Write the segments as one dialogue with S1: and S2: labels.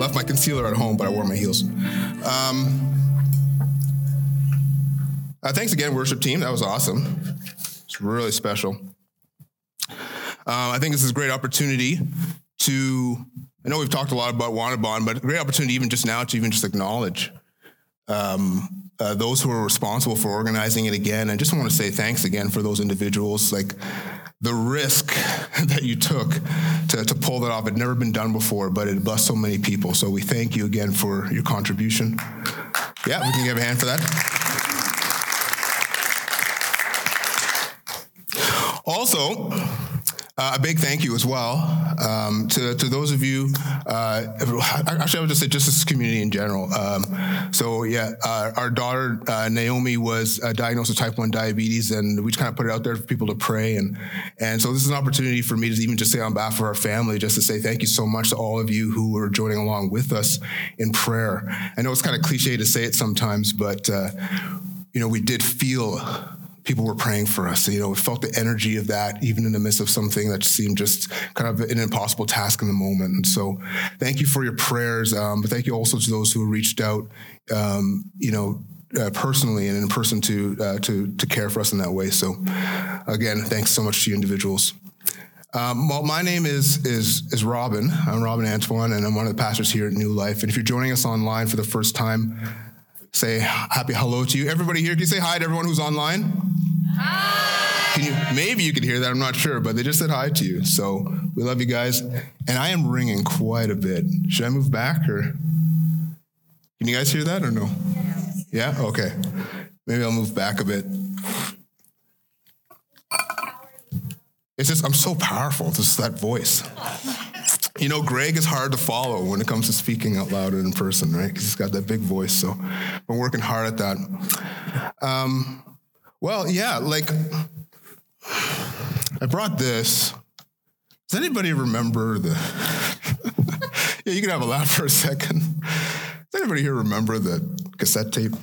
S1: Left my concealer at home, but I wore my heels. Um, uh, thanks again, worship team. That was awesome. It's really special. Uh, I think this is a great opportunity to. I know we've talked a lot about Wanabon, but a great opportunity even just now to even just acknowledge um, uh, those who are responsible for organizing it again. I just want to say thanks again for those individuals. Like the risk that you took to, to pull that off had never been done before, but it blessed so many people. So we thank you again for your contribution. Yeah, we can give a hand for that. Also, uh, a big thank you as well um, to, to those of you. Uh, actually, I would just say just this community in general. Um, so yeah, uh, our daughter uh, Naomi was uh, diagnosed with type one diabetes, and we just kind of put it out there for people to pray. And and so this is an opportunity for me to even just say on behalf of our family, just to say thank you so much to all of you who are joining along with us in prayer. I know it's kind of cliche to say it sometimes, but uh, you know we did feel people were praying for us. You know, we felt the energy of that, even in the midst of something that seemed just kind of an impossible task in the moment. And so, thank you for your prayers. Um, but thank you also to those who reached out, um, you know, uh, personally and in person to uh, to to care for us in that way. So, again, thanks so much to you individuals. Um, well, my name is is is Robin. I'm Robin Antoine, and I'm one of the pastors here at New Life. And if you're joining us online for the first time, say happy hello to you. Everybody here, can you say hi to everyone who's online? Hi. Can you, maybe you can hear that, I'm not sure, but they just said hi to you. So we love you guys. And I am ringing quite a bit. Should I move back or? Can you guys hear that or no? Yes. Yeah? Okay. Maybe I'll move back a bit. It's just, I'm so powerful, just that voice. You know, Greg is hard to follow when it comes to speaking out loud and in person, right? Because he's got that big voice. So I'm working hard at that. Um, well, yeah, like I brought this. Does anybody remember the? yeah, you can have a laugh for a second. Does anybody here remember the cassette tape?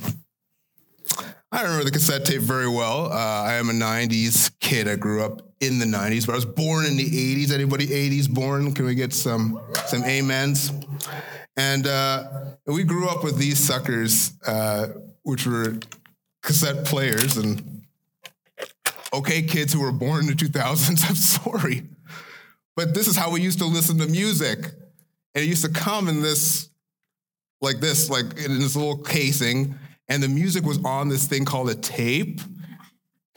S1: I remember the cassette tape very well. Uh, I am a '90s kid. I grew up in the 90s, but I was born in the 80s. Anybody 80s born? Can we get some some amens? And uh, we grew up with these suckers, uh, which were cassette players. And okay, kids who were born in the 2000s, I'm sorry. But this is how we used to listen to music. And it used to come in this, like this, like in this little casing. And the music was on this thing called a tape.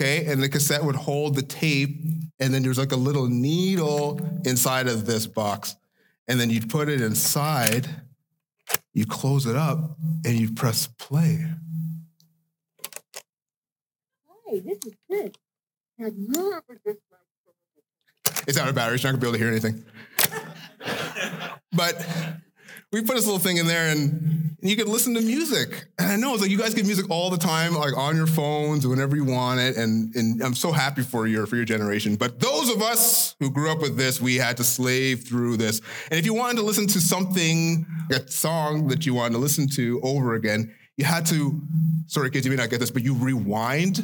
S1: Okay, and the cassette would hold the tape, and then there's like a little needle inside of this box. And then you'd put it inside, you close it up, and you press play.
S2: Hey, this is good. Have you ever just
S1: It's out of battery, you're not gonna be able to hear anything. but we put this little thing in there and you could listen to music. And I know it's like you guys get music all the time, like on your phones, whenever you want it. And, and I'm so happy for your for your generation. But those of us who grew up with this, we had to slave through this. And if you wanted to listen to something, a song that you wanted to listen to over again, you had to, sorry kids, you may not get this, but you rewind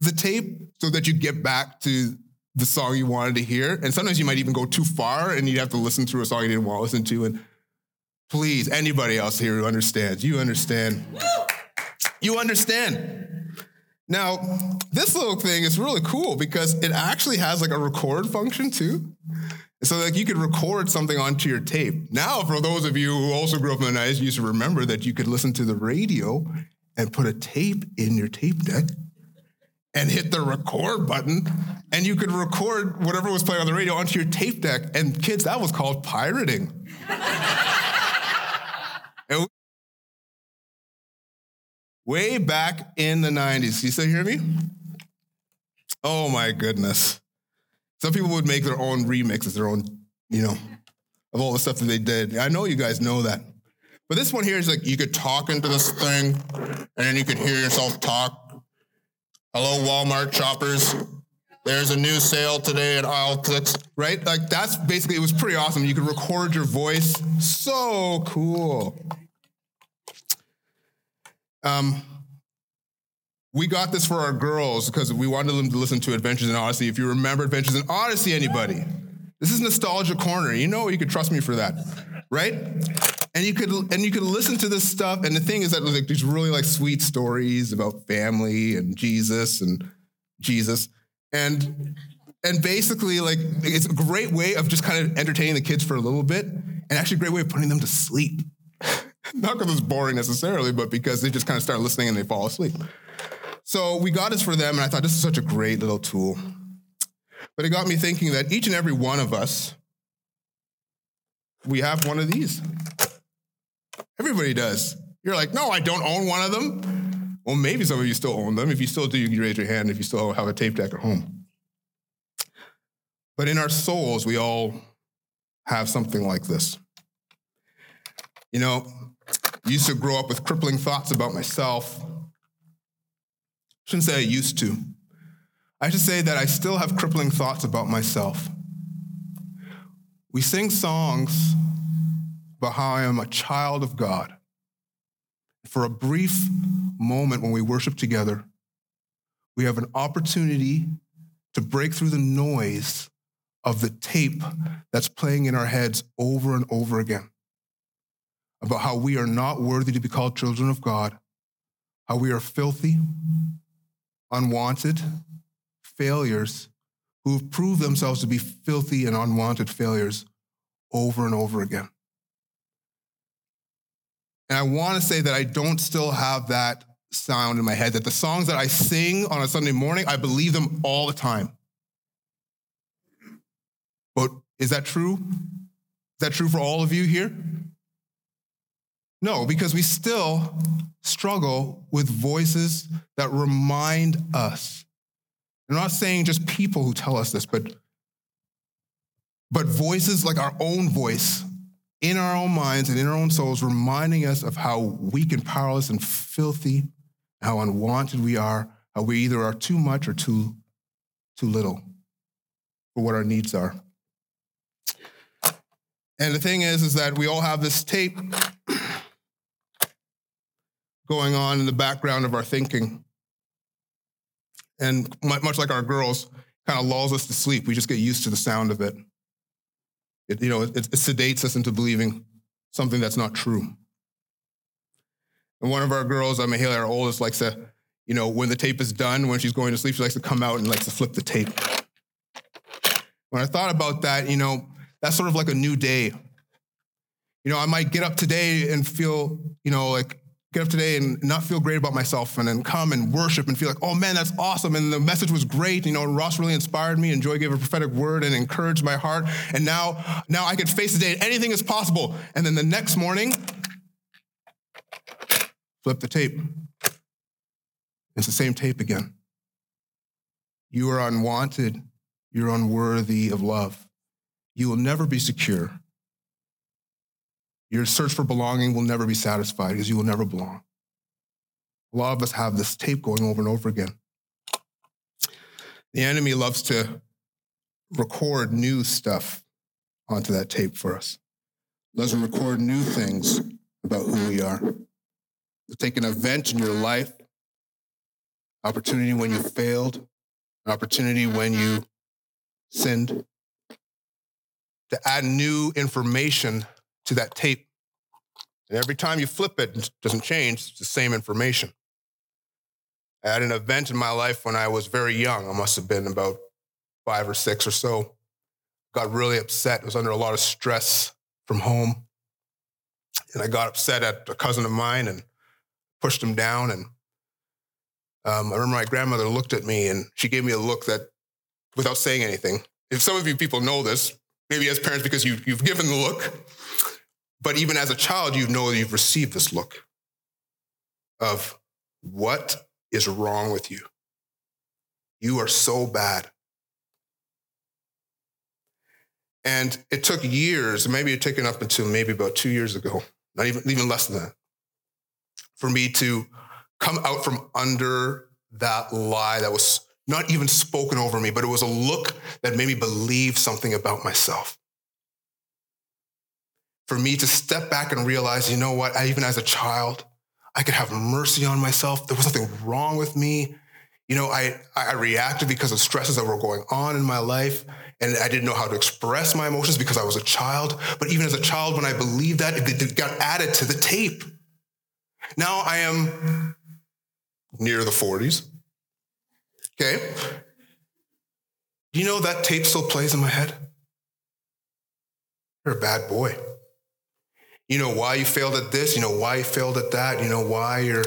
S1: the tape so that you get back to the song you wanted to hear. And sometimes you might even go too far and you'd have to listen through a song you didn't want to listen to. And Please, anybody else here who understands, you understand. You understand. Now, this little thing is really cool because it actually has like a record function too. So like you could record something onto your tape. Now, for those of you who also grew up in the 90s, you should remember that you could listen to the radio and put a tape in your tape deck and hit the record button and you could record whatever was playing on the radio onto your tape deck. And kids, that was called pirating. way back in the 90s. You still hear me? Oh my goodness. Some people would make their own remixes, their own, you know, of all the stuff that they did. I know you guys know that. But this one here is like you could talk into this thing, and then you could hear yourself talk. Hello, Walmart shoppers. There's a new sale today at aisle six, right? Like that's basically it was pretty awesome. You could record your voice. So cool. Um, we got this for our girls because we wanted them to listen to Adventures in Odyssey. If you remember Adventures in Odyssey, anybody, this is nostalgia corner. You know you can trust me for that, right? And you could and you could listen to this stuff. And the thing is that like these really like sweet stories about family and Jesus and Jesus and and basically like it's a great way of just kind of entertaining the kids for a little bit, and actually a great way of putting them to sleep. Not because it's boring necessarily, but because they just kind of start listening and they fall asleep. So we got this for them, and I thought this is such a great little tool. But it got me thinking that each and every one of us, we have one of these. Everybody does. You're like, no, I don't own one of them. Well, maybe some of you still own them. If you still do, you can raise your hand if you still have a tape deck at home. But in our souls, we all have something like this. You know, used to grow up with crippling thoughts about myself. Shouldn't say I used to. I should say that I still have crippling thoughts about myself. We sing songs about how I am a child of God. For a brief moment when we worship together, we have an opportunity to break through the noise of the tape that's playing in our heads over and over again about how we are not worthy to be called children of God, how we are filthy, unwanted failures who have proved themselves to be filthy and unwanted failures over and over again. And I want to say that I don't still have that sound in my head, that the songs that I sing on a Sunday morning, I believe them all the time. But is that true? Is that true for all of you here? No, because we still struggle with voices that remind us. I'm not saying just people who tell us this, but, but voices like our own voice in our own minds and in our own souls, reminding us of how weak and powerless and filthy, how unwanted we are, how we either are too much or too, too little for what our needs are. And the thing is, is that we all have this tape going on in the background of our thinking. And much like our girls, kind of lulls us to sleep. We just get used to the sound of it. It, you know, it, it sedates us into believing something that's not true. And one of our girls, I mean, Haley, our oldest, likes to, you know, when the tape is done, when she's going to sleep, she likes to come out and likes to flip the tape. When I thought about that, you know, that's sort of like a new day. You know, I might get up today and feel, you know, like get up today and not feel great about myself and then come and worship and feel like, oh man, that's awesome. And the message was great. You know, Ross really inspired me and Joy gave a prophetic word and encouraged my heart. And now, now I could face the day anything is possible. And then the next morning, flip the tape. It's the same tape again. You are unwanted. You're unworthy of love. You will never be secure your search for belonging will never be satisfied because you will never belong. A lot of us have this tape going over and over again. The enemy loves to record new stuff onto that tape for us. Loves to record new things about who we are. Take an event in your life, opportunity when you failed, opportunity when you sinned, to add new information to that tape. And every time you flip it, it doesn't change, it's the same information. I had an event in my life when I was very young. I must have been about five or six or so. Got really upset. I was under a lot of stress from home. And I got upset at a cousin of mine and pushed him down. And um, I remember my grandmother looked at me and she gave me a look that, without saying anything, if some of you people know this, maybe as parents because you, you've given the look, but even as a child, you know you've received this look of what is wrong with you? You are so bad. And it took years, maybe it taken up until maybe about two years ago, not even, even less than that. For me to come out from under that lie that was not even spoken over me, but it was a look that made me believe something about myself. For me to step back and realize, you know what, I, even as a child, I could have mercy on myself. There was nothing wrong with me. You know, I, I reacted because of stresses that were going on in my life, and I didn't know how to express my emotions because I was a child. But even as a child, when I believed that, it got added to the tape. Now I am near the 40s. Okay. Do you know that tape still plays in my head? You're a bad boy. You know why you failed at this, you know why you failed at that, you know why your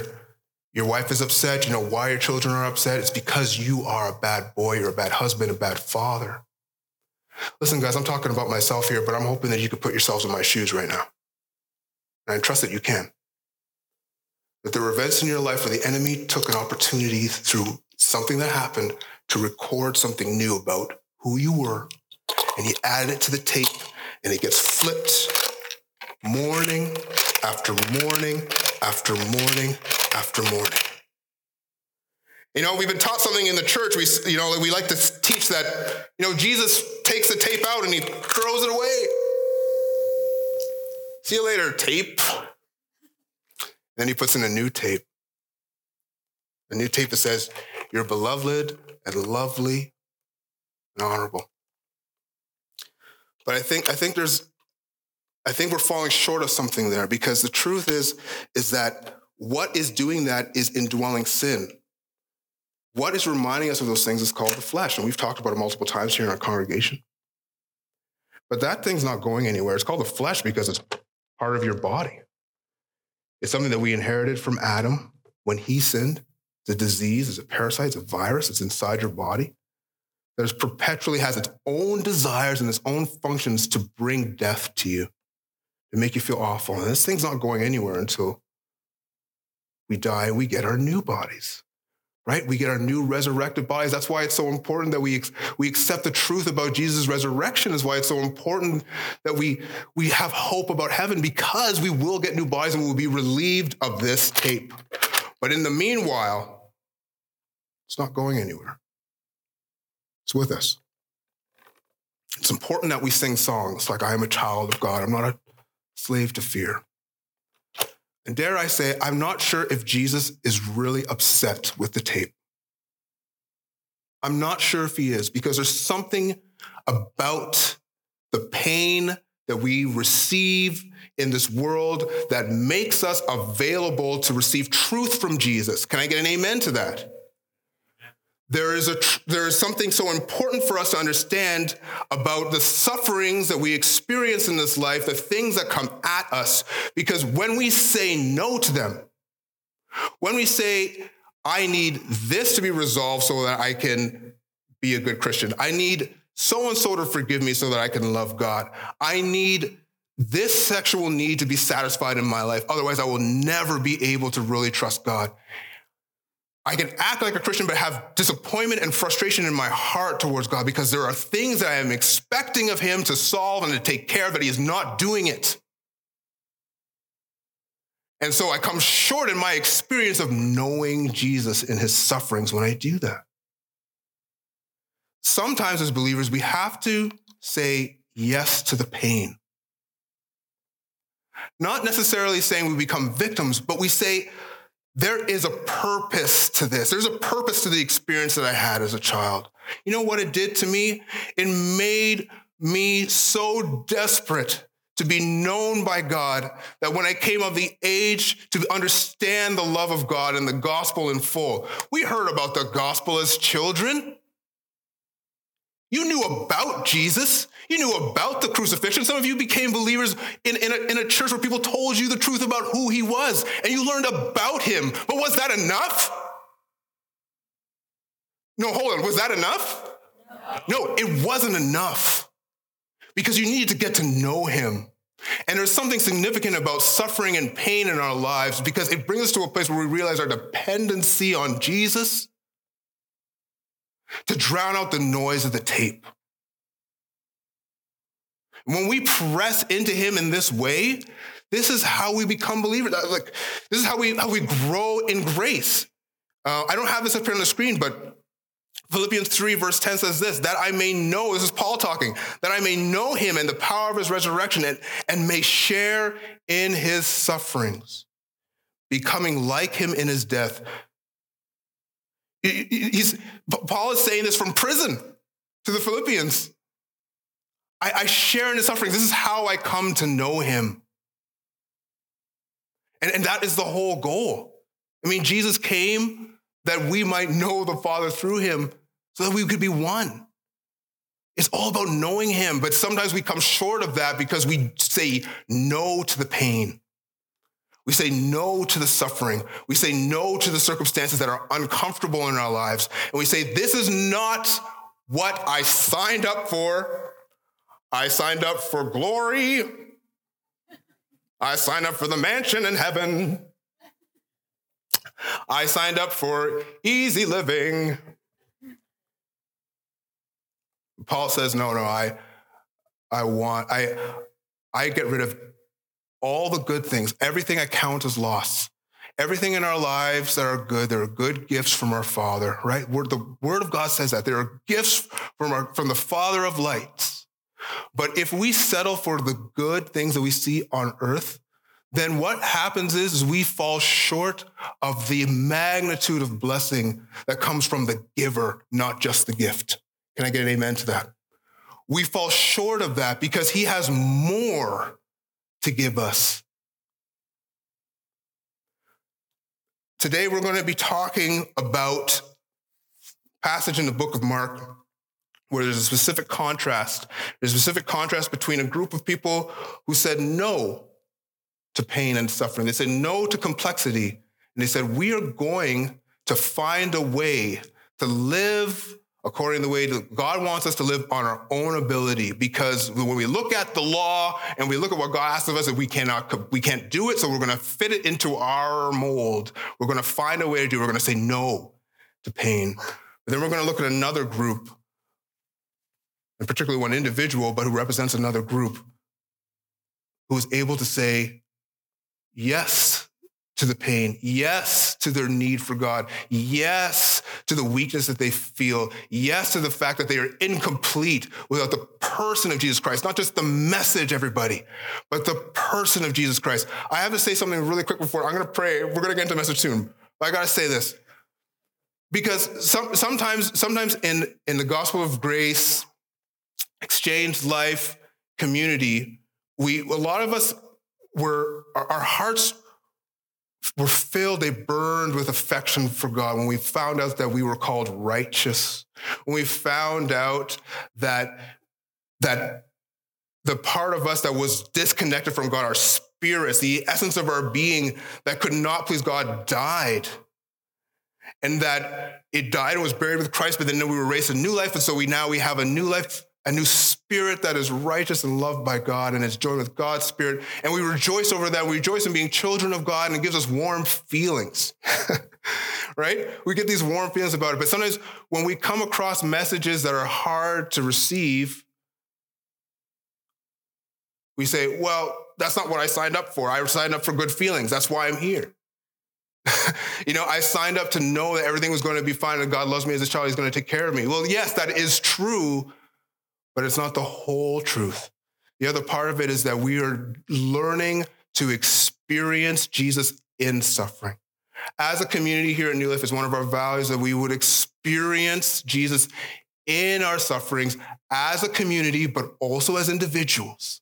S1: your wife is upset, you know why your children are upset. It's because you are a bad boy, you're a bad husband, a bad father. Listen, guys, I'm talking about myself here, but I'm hoping that you can put yourselves in my shoes right now. And I trust that you can. That there were events in your life where the enemy took an opportunity through something that happened to record something new about who you were, and he added it to the tape, and it gets flipped morning after morning after morning after morning. You know, we've been taught something in the church. We, you know, we like to teach that, you know, Jesus takes the tape out and he throws it away. See you later, tape. Then he puts in a new tape. A new tape that says, You're beloved and lovely and honorable. But I think I think there's I think we're falling short of something there because the truth is, is that what is doing that is indwelling sin. What is reminding us of those things is called the flesh. And we've talked about it multiple times here in our congregation. But that thing's not going anywhere. It's called the flesh because it's part of your body. It's something that we inherited from Adam when he sinned. It's a disease, it's a parasite, it's a virus, it's inside your body that perpetually has its own desires and its own functions to bring death to you and make you feel awful. And this thing's not going anywhere until we die and we get our new bodies, right? We get our new resurrected bodies. That's why it's so important that we, we accept the truth about Jesus' resurrection, is why it's so important that we, we have hope about heaven because we will get new bodies and we will be relieved of this tape. But in the meanwhile, it's not going anywhere. It's with us. It's important that we sing songs like I am a child of God. I'm not a slave to fear. And dare I say, I'm not sure if Jesus is really upset with the tape. I'm not sure if he is because there's something about the pain that we receive in this world that makes us available to receive truth from Jesus. Can I get an amen to that? There is, a, there is something so important for us to understand about the sufferings that we experience in this life, the things that come at us, because when we say no to them, when we say, I need this to be resolved so that I can be a good Christian, I need so and so to forgive me so that I can love God, I need this sexual need to be satisfied in my life. Otherwise, I will never be able to really trust God. I can act like a Christian, but have disappointment and frustration in my heart towards God because there are things that I am expecting of Him to solve and to take care of that He is not doing it. And so I come short in my experience of knowing Jesus in His sufferings when I do that. Sometimes, as believers, we have to say yes to the pain. Not necessarily saying we become victims, but we say, there is a purpose to this. There's a purpose to the experience that I had as a child. You know what it did to me? It made me so desperate to be known by God that when I came of the age to understand the love of God and the gospel in full, we heard about the gospel as children. You knew about Jesus. You knew about the crucifixion. Some of you became believers in, in, a, in a church where people told you the truth about who he was, and you learned about him. But was that enough? No, hold on. Was that enough? No, it wasn't enough because you needed to get to know him. And there's something significant about suffering and pain in our lives because it brings us to a place where we realize our dependency on Jesus to drown out the noise of the tape. When we press into him in this way, This is how we become believers. Like this is how we how we grow in grace. Uh, I don't have this up here on the screen, but Philippians 3, verse 10 says this that I may know, this is Paul talking, that I may know him and the power of his resurrection and, and may share in his sufferings, becoming like him in his death. He's, Paul is saying this from prison to the Philippians. I, I share in his sufferings. This is how I come to know him. And, and that is the whole goal. I mean, Jesus came that we might know the Father through him so that we could be one. It's all about knowing him, but sometimes we come short of that because we say no to the pain. We say no to the suffering. We say no to the circumstances that are uncomfortable in our lives. And we say, this is not what I signed up for. I signed up for glory. I signed up for the mansion in heaven. I signed up for easy living. Paul says, no, no, I, I want, I, I get rid of all the good things. Everything I count as loss. Everything in our lives that are good, there are good gifts from our Father, right? Word, the Word of God says that there are gifts from our, from the Father of lights. But if we settle for the good things that we see on earth, then what happens is, is we fall short of the magnitude of blessing that comes from the giver, not just the gift. Can I get an amen to that? We fall short of that because he has more to give us. Today we're going to be talking about passage in the book of Mark where there's a specific contrast. There's a specific contrast between a group of people who said no to pain and suffering. They said no to complexity. And they said, we are going to find a way to live according to the way that God wants us to live on our own ability. Because when we look at the law and we look at what God asks of us, we cannot, we can't do it. So we're going to fit it into our mold. We're going to find a way to do it. We're going to say no to pain. But then we're going to look at another group, and particularly one individual, but who represents another group, who is able to say yes to the pain, yes to their need for God, yes to the weakness that they feel, yes to the fact that they are incomplete without the person of Jesus Christ, not just the message, everybody, but the person of Jesus Christ. I have to say something really quick before I'm going to pray. We're going to get into the message soon, but I got to say this because some, sometimes, sometimes in, in the gospel of grace, exchange life, community, we, a lot of us were, our, our hearts were filled, they burned with affection for God when we found out that we were called righteous, when we found out that, that the part of us that was disconnected from God, our spirits, the essence of our being that could not please God died. And that it died and was buried with Christ, but then we were raised a new life. And so we now we have a new life a new spirit that is righteous and loved by God and is joined with God's spirit. And we rejoice over that. We rejoice in being children of God and it gives us warm feelings. right? We get these warm feelings about it. But sometimes when we come across messages that are hard to receive, we say, well, that's not what I signed up for. I signed up for good feelings. That's why I'm here. you know, I signed up to know that everything was going to be fine and God loves me as a child. He's going to take care of me. Well, yes, that is true but it's not the whole truth. The other part of it is that we are learning to experience Jesus in suffering. As a community here at New Life, it's one of our values that we would experience Jesus in our sufferings as a community, but also as individuals.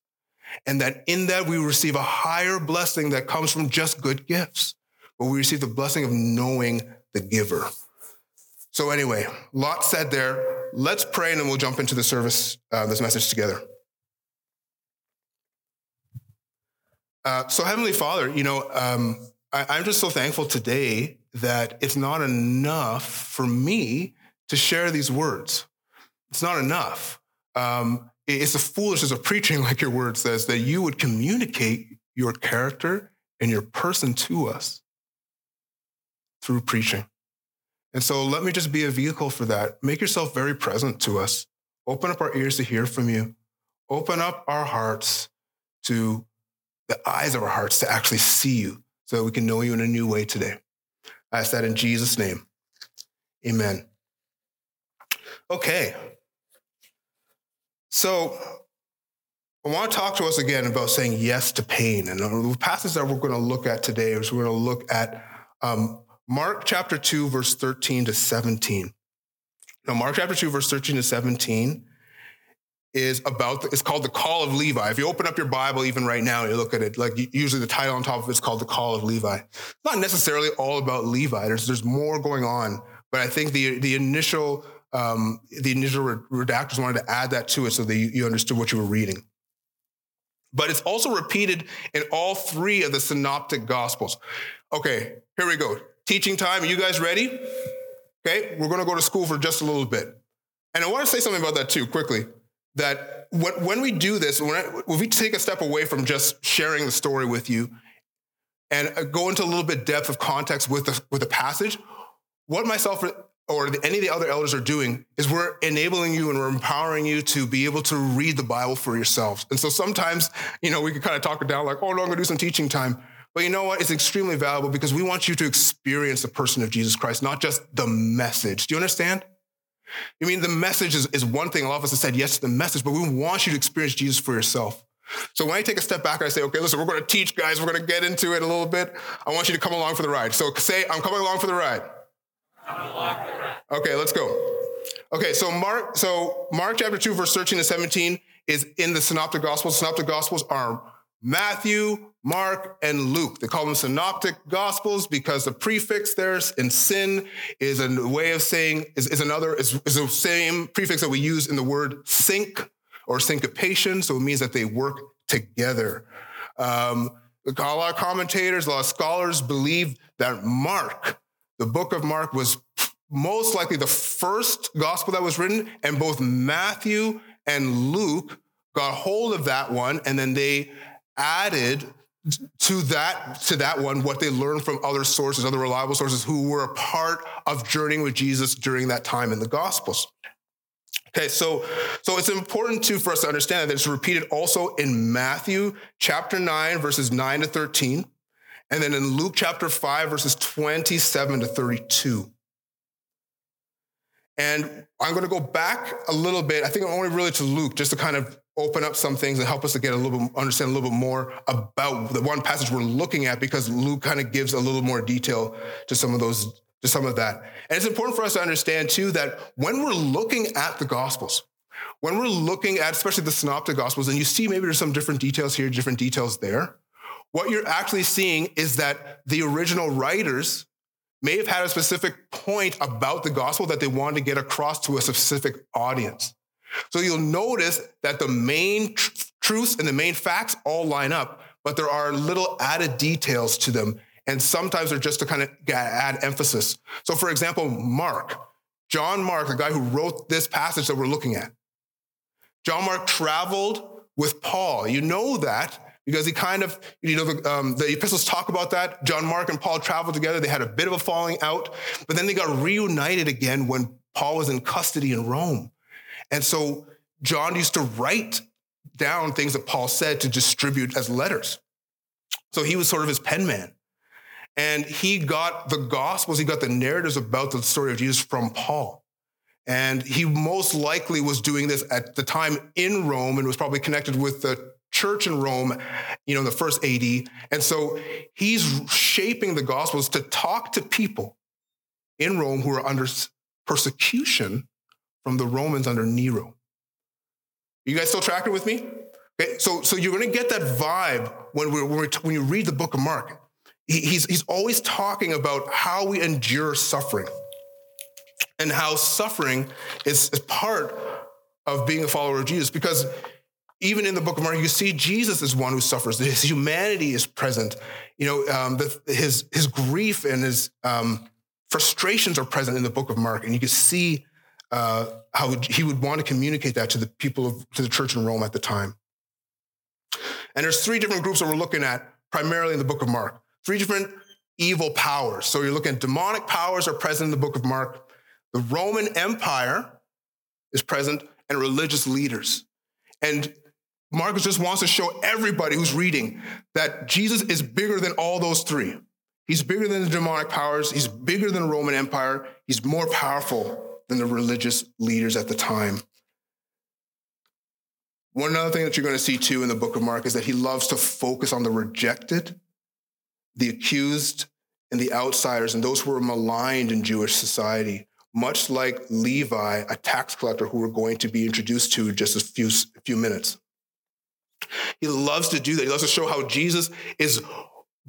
S1: And that in that we receive a higher blessing that comes from just good gifts, but we receive the blessing of knowing the giver. So, anyway, lot said there. Let's pray and then we'll jump into the service, uh, this message together. Uh, so, Heavenly Father, you know, um, I, am just so thankful today that it's not enough for me to share these words. It's not enough. Um, it's the foolishness of preaching, like your word says, that you would communicate your character and your person to us through preaching. And so let me just be a vehicle for that. Make yourself very present to us. Open up our ears to hear from you. Open up our hearts to the eyes of our hearts to actually see you so that we can know you in a new way today. I ask that in Jesus' name. Amen. Okay. So I want to talk to us again about saying yes to pain. And the passage that we're going to look at today is we're going to look at um, Mark chapter 2, verse 13 to 17. Now, Mark chapter 2, verse 13 to 17 is about, it's called the call of Levi. If you open up your Bible, even right now, and you look at it, like usually the title on top of it is called the call of Levi. Not necessarily all about Levi. There's, there's more going on, but I think the, the initial, um, the initial redactors wanted to add that to it so that you, you understood what you were reading. But it's also repeated in all three of the synoptic gospels. Okay, here we go. Teaching time. Are you guys ready? Okay, we're going to go to school for just a little bit. And I want to say something about that too, quickly that when, we do this, when, we take a step away from just sharing the story with you and uh, go into a little bit depth of context with the, with the passage, what myself or any of the other elders are doing is we're enabling you and we're empowering you to be able to read the Bible for yourselves. And so sometimes, you know, we can kind of talk it down like, oh, no, I'm going to do some teaching time. But you know what? It's extremely valuable because we want you to experience the person of Jesus Christ, not just the message. Do you understand? I mean, the message is, is one thing. A lot of us have said yes to the message, but we want you to experience Jesus for yourself. So when I take a step back, and I say, okay, listen, we're going to teach, guys. We're going to get into it a little bit. I want you to come along for the ride. So say, I'm coming along for the ride. Okay, let's go. Okay, so Mark, so Mark chapter 2, verse 13 to 17 is in the Synoptic Gospels. Synoptic Gospels are Matthew, Mark, and Luke. They call them synoptic gospels because the prefix there in syn is a way of saying, is, is another, is, is the same prefix that we use in the word sync or syncopation. So it means that they work together. Um, a lot of commentators, a lot of scholars believe that Mark, the book of Mark, was most likely the first gospel that was written, and both Matthew and Luke got hold of that one, and then they added to that to that one what they learned from other sources other reliable sources who were a part of journeying with jesus during that time in the gospels. Okay so so it's important too for us to understand that it's repeated also in matthew chapter 9 verses 9 to 13 and then in luke chapter 5 verses 27 to 32 and i'm going to go back a little bit i think only really to luke just to kind of open up some things and help us to get a little bit, understand a little bit more about the one passage we're looking at because Luke kind of gives a little more detail to some of those, to some of that. And it's important for us to understand too that when we're looking at the Gospels, when we're looking at especially the synoptic Gospels, and you see maybe there's some different details here, different details there, what you're actually seeing is that the original writers may have had a specific point about the gospel that they wanted to get across to a specific audience. So you'll notice that the main tr- truths and the main facts all line up, but there are little added details to them. And sometimes they're just to kind of add emphasis. So, for example, Mark, John Mark, the guy who wrote this passage that we're looking at, John Mark traveled with Paul. You know that because he kind of, you know, the, um, the, epistles talk about that. John Mark and Paul traveled together. They had a bit of a falling out, but then they got reunited again when Paul was in custody in Rome. And so John used to write down things that Paul said to distribute as letters. So he was sort of his pen man. And he got the gospels, he got the narratives about the story of Jesus from Paul. And he most likely was doing this at the time in Rome and was probably connected with the church in Rome, you know, in the first AD. And so he's shaping the gospels to talk to people in Rome who are under persecution from the Romans under Nero. You guys still tracking with me? Okay, so, so you're going to get that vibe when, we're, when, when you read the book of Mark. He, he's, he's always talking about how we endure suffering and how suffering is, is part of being a follower of Jesus. Because even in the book of Mark, you see Jesus is one who suffers. His humanity is present. You know, um, the, his, his grief and his um, frustrations are present in the book of Mark. And you can see uh, how he would want to communicate that to the people of to the church in Rome at the time. And there's three different groups that we're looking at primarily in the book of Mark. Three different evil powers. So you're looking at demonic powers are present in the book of Mark. The Roman Empire is present and religious leaders. And Marcus just wants to show everybody who's reading that Jesus is bigger than all those three. He's bigger than the demonic powers. He's bigger than the Roman Empire. He's more powerful than the religious leaders at the time. One other thing that you're going to see too in the book of Mark is that he loves to focus on the rejected, the accused, and the outsiders, and those who were maligned in Jewish society, much like Levi, a tax collector who we're going to be introduced to in just a few, a few minutes. He loves to do that. He loves to show how Jesus is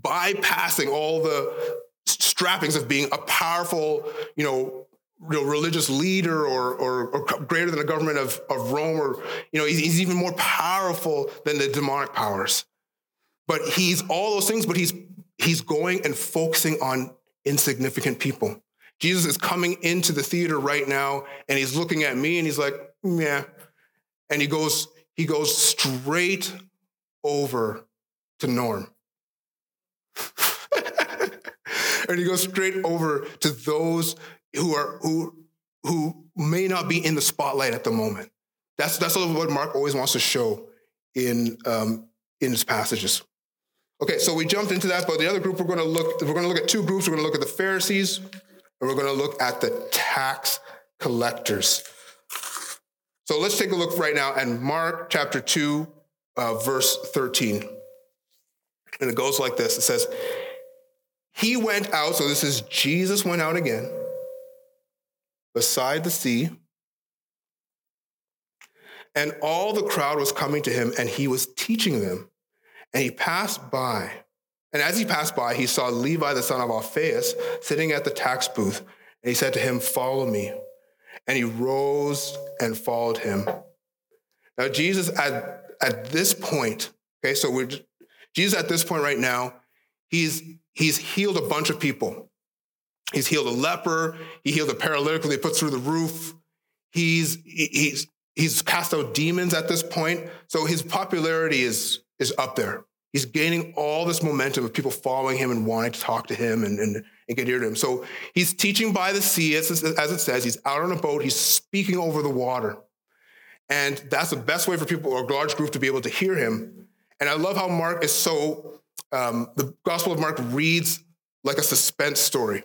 S1: bypassing all the strappings of being a powerful, you know, religious leader or, or, or, greater than the government of, of Rome, or, you know, he's, he's even more powerful than the demonic powers. But he's all those things, but he's, he's going and focusing on insignificant people. Jesus is coming into the theater right now and he's looking at me and he's like, yeah. And he goes, he goes straight over to Norm. and he goes straight over to those who are who who may not be in the spotlight at the moment. That's that's what Mark always wants to show in um, in his passages. Okay, so we jumped into that, but the other group we're going to look we're going to look at two groups. We're going to look at the Pharisees, and we're going to look at the tax collectors. So let's take a look right now at Mark chapter two, uh, verse thirteen, and it goes like this. It says, "He went out." So this is Jesus went out again beside the sea. And all the crowd was coming to him, and he was teaching them. And he passed by. And as he passed by, he saw Levi, the son of Alphaeus, sitting at the tax booth. And he said to him, Follow me. And he rose and followed him. Now, Jesus, at, at this point, okay, so we're, Jesus at this point right now, he's, he's healed a bunch of people. He's healed a leper. He healed a paralytic who they put through the roof. He's, he's, he's cast out demons at this point. So his popularity is, is up there. He's gaining all this momentum of people following him and wanting to talk to him and, and, and near to him. So he's teaching by the sea, as, as it says. He's out on a boat. He's speaking over the water. And that's the best way for people or a large group to be able to hear him. And I love how Mark is so, um, the Gospel of Mark reads like a suspense story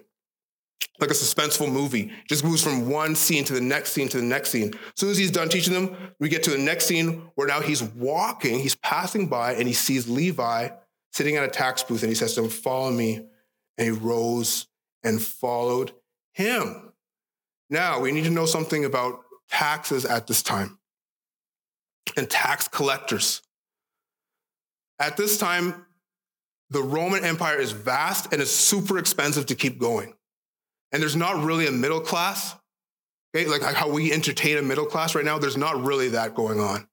S1: like a suspenseful movie. Just moves from one scene to the next scene to the next scene. As soon as he's done teaching them, we get to the next scene where now he's walking, he's passing by, and he sees Levi sitting at a tax booth, and he says to him, Follow me. He rose and followed him. Now, we need to know something about taxes at this time and tax collectors. At this time, the Roman Empire is vast and it's super expensive to keep going and there's not really a middle class. Okay, like how we entertain a middle class right now, there's not really that going on.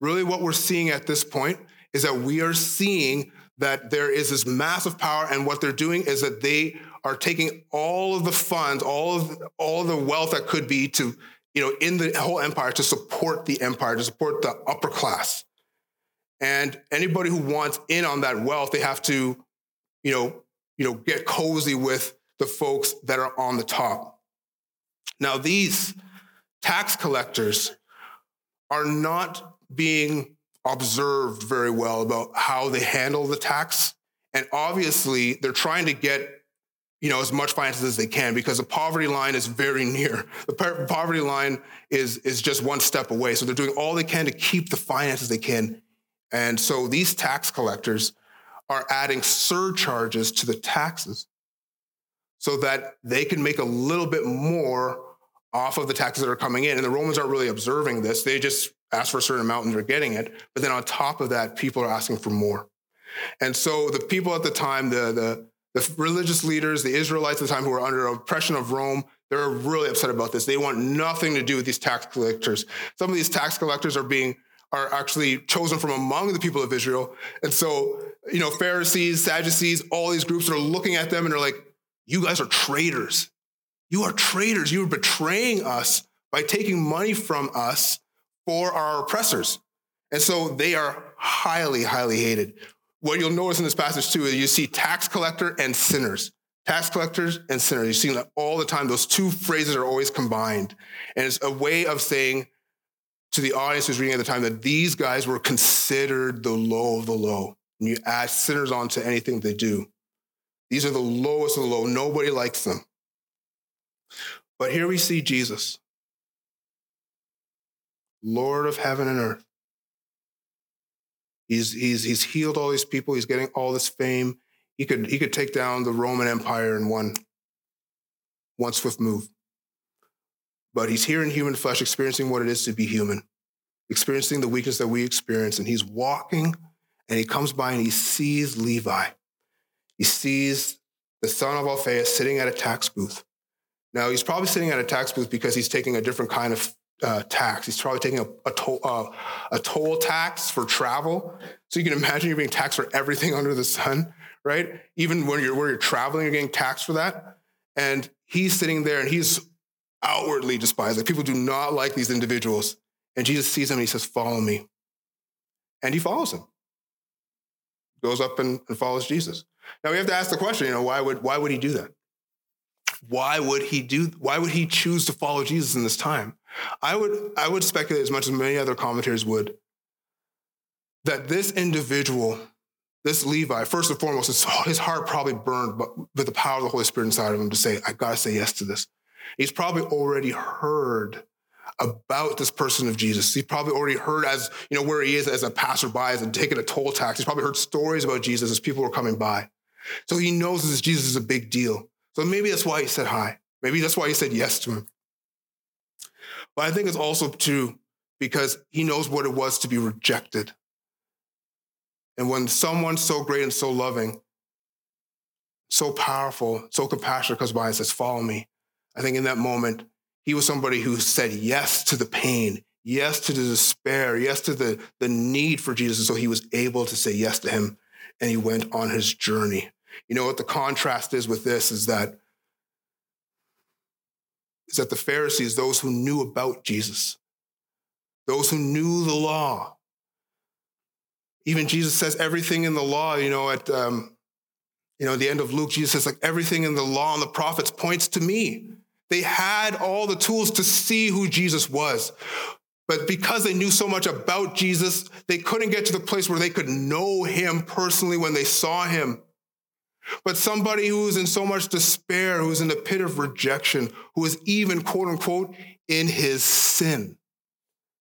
S1: Really, what we're seeing at this point is that we are seeing that there is this massive power, and what they're doing is that they are taking all of the funds, all of all of the wealth that could be to, you know, in the whole empire to support the empire, to support the upper class. And anybody who wants in on that wealth, they have to, you know, you know, get cozy with the folks that are on the top. Now, these tax collectors are not being observed very well about how they handle the tax. And obviously, they're trying to get you know as much finances as they can because the poverty line is very near. The poverty line is is just one step away. So they're doing all they can to keep the finances they can. And so these tax collectors are adding surcharges to the taxes so that they can make a little bit more off of the taxes that are coming in. And the Romans aren't really observing this. They just ask for a certain amount and they're getting it. But then on top of that, people are asking for more. And so the people at the time, the, the, the religious leaders, the Israelites at the time who were under oppression of Rome, they're really upset about this. They want nothing to do with these tax collectors. Some of these tax collectors are being are actually chosen from among the people of Israel. And so, you know, Pharisees, Sadducees, all these groups are looking at them and they're like, you guys are traitors. You are traitors. You are betraying us by taking money from us for our oppressors. And so they are highly, highly hated. What you'll notice in this passage too is you see tax collector and sinners. Tax collectors and sinners. You see that all the time. Those two phrases are always combined. And it's a way of saying to the audience who's reading at the time that these guys were considered the low of the low. And you add sinners onto anything they do. These are the lowest of the low. Nobody likes them. But here we see Jesus, Lord of heaven and earth. He's, he's, he's healed all these people. He's getting all this fame. He could, he could take down the Roman Empire in one, one swift move. But he's here in human flesh, experiencing what it is to be human, experiencing the weakness that we experience. And he's walking and he comes by and he sees Levi. He sees the son of Alphaeus sitting at a tax booth. Now, he's probably sitting at a tax booth because he's taking a different kind of uh, tax. He's probably taking a, a, toll, uh, a toll tax for travel. So you can imagine you're being taxed for everything under the sun, right? Even when you're where you're traveling, you're getting taxed for that. And he's sitting there and he's outwardly despised. Like people do not like these individuals. And Jesus sees him and he says, Follow me. And he follows him. Goes up and, and follows Jesus. Now we have to ask the question, you know, why would why would he do that? Why would he do why would he choose to follow Jesus in this time? I would I would speculate as much as many other commentators would that this individual, this Levi, first and foremost, his, his heart probably burned but with the power of the Holy Spirit inside of him to say, I gotta say yes to this. He's probably already heard about this person of Jesus. He's probably already heard as, you know, where he is as a passerby, as a taking a toll tax. He's probably heard stories about Jesus as people were coming by. So he knows this Jesus is a big deal. So maybe that's why he said hi. Maybe that's why he said yes to him. But I think it's also true because he knows what it was to be rejected. And when someone so great and so loving, so powerful, so compassionate comes by and says, Follow me, I think in that moment, he was somebody who said yes to the pain, yes to the despair, yes to the, the need for Jesus. And so he was able to say yes to him and he went on his journey. You know what the contrast is with this is that is that the Pharisees, those who knew about Jesus, those who knew the law, even Jesus says everything in the law, you know, at um, you know, the end of Luke, Jesus says, like everything in the law and the prophets points to me. They had all the tools to see who Jesus was. But because they knew so much about Jesus, they couldn't get to the place where they could know him personally when they saw him. But somebody who is in so much despair, who's in the pit of rejection, who is even, quote unquote, in his sin,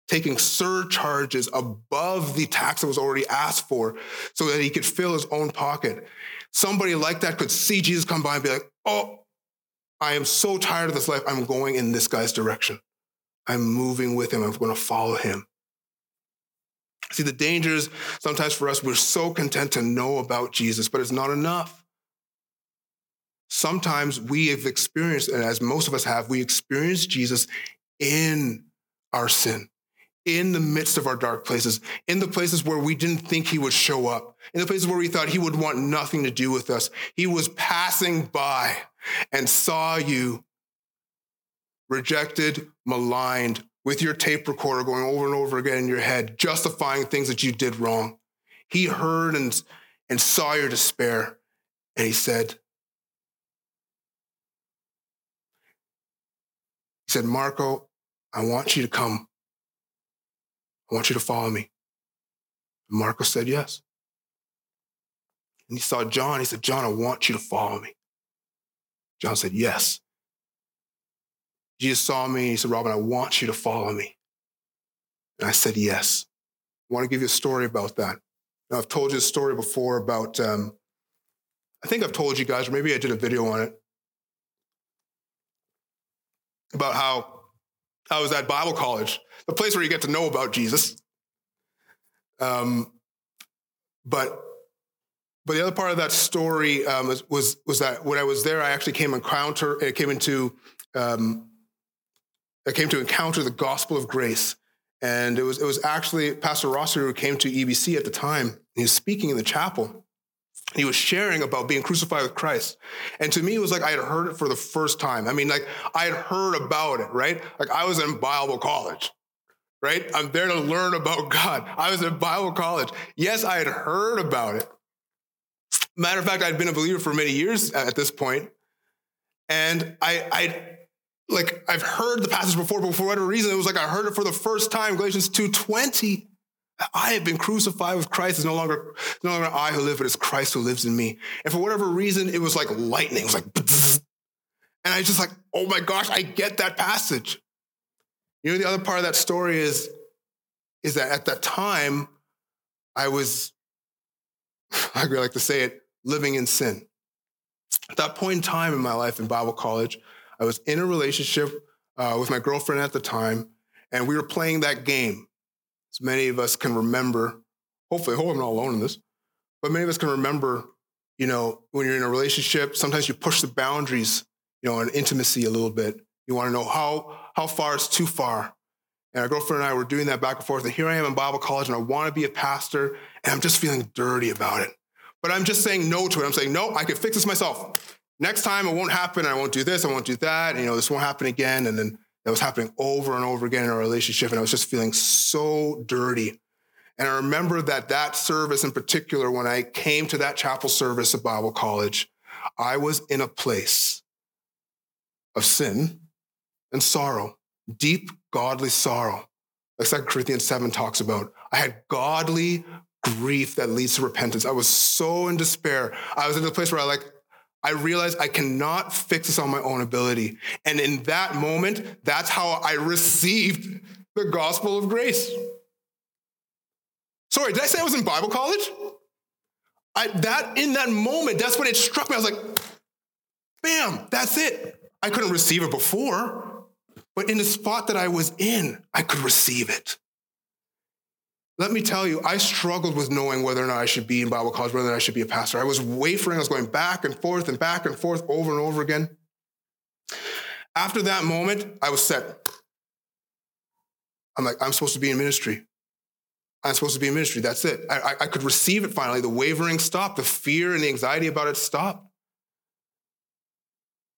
S1: taking surcharges above the tax that was already asked for so that he could fill his own pocket. Somebody like that could see Jesus come by and be like, oh, I am so tired of this life. I'm going in this guy's direction. I'm moving with him. I'm going to follow him. See, the dangers sometimes for us, we're so content to know about Jesus, but it's not enough. Sometimes we have experienced, and as most of us have, we experience Jesus in our sin, in the midst of our dark places, in the places where we didn't think he would show up, in the places where we thought he would want nothing to do with us. He was passing by and saw you rejected, maligned, with your tape recorder going over and over again in your head, justifying things that you did wrong. He heard and, and saw your despair, and he said, He said, Marco, I want you to come. I want you to follow me. And Marco said, Yes. And he saw John. He said, John, I want you to follow me. John said, Yes. Jesus saw me he said, Robin, I want you to follow me. And I said, Yes. I want to give you a story about that. Now, I've told you a story before about, um, I think I've told you guys, or maybe I did a video on it, about how I was at Bible college, the place where you get to know about Jesus. Um, but but the other part of that story um, was, was, was that when I was there, I actually came encounter it came into um, I came to encounter the gospel of grace, and it was it was actually Pastor Rosser who came to EBC at the time. He was speaking in the chapel. He was sharing about being crucified with Christ. And to me, it was like I had heard it for the first time. I mean, like I had heard about it, right? Like I was in Bible college, right? I'm there to learn about God. I was in Bible college. Yes, I had heard about it. Matter of fact, I'd been a believer for many years at this point, and I, I, like I've heard the passage before, but for whatever reason, it was like I heard it for the first time. Galatians 2:20. I have been crucified with Christ. It's no longer, no longer I who live, but it's Christ who lives in me. And for whatever reason, it was like lightning. It was like, and I was just like, oh my gosh, I get that passage. You know, the other part of that story is, is that at that time, I was, I really like to say it, living in sin. At that point in time in my life in Bible college, I was in a relationship uh, with my girlfriend at the time, and we were playing that game. As many of us can remember, hopefully, I'm not alone in this, but many of us can remember, you know, when you're in a relationship, sometimes you push the boundaries, you know, in intimacy a little bit. You want to know how how far is too far. And our girlfriend and I were doing that back and forth. And here I am in Bible college, and I want to be a pastor, and I'm just feeling dirty about it. But I'm just saying no to it. I'm saying, no, I can fix this myself. Next time it won't happen. I won't do this. I won't do that. And, you know, this won't happen again. And then it was happening over and over again in our relationship. And I was just feeling so dirty. And I remember that that service in particular, when I came to that chapel service at Bible college, I was in a place of sin and sorrow, deep godly sorrow, like 2 Corinthians 7 talks about. I had godly grief that leads to repentance. I was so in despair. I was in a place where I like, I realized I cannot fix this on my own ability. And in that moment, that's how I received the gospel of grace. Sorry, did I say I was in Bible college? I, that in that moment, that's when it struck me. I was like, bam, that's it. I couldn't receive it before, but in the spot that I was in, I could receive it. Let me tell you, I struggled with knowing whether or not I should be in Bible college, whether or not I should be a pastor. I was wavering, I was going back and forth and back and forth over and over again. After that moment, I was set. I'm like, I'm supposed to be in ministry. I'm supposed to be in ministry. That's it. I, I, I could receive it finally. The wavering stopped. The fear and the anxiety about it stopped.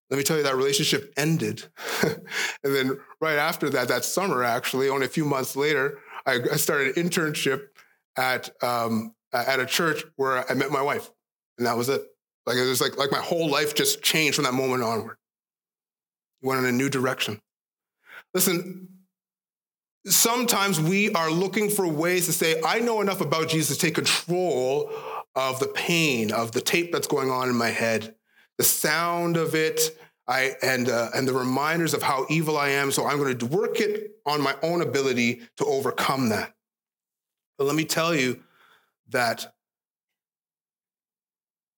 S1: Let me tell you, that relationship ended. and then right after that, that summer, actually, only a few months later, I, I started an internship at um, at a church where I met my wife, and that was it. Like it was like like my whole life just changed from that moment onward. Went in a new direction. Listen, sometimes we are looking for ways to say, I know enough about Jesus to take control of the pain, of the tape that's going on in my head, the sound of it, I, and, uh, and the reminders of how evil I am. So I'm going to work it on my own ability to overcome that. But let me tell you that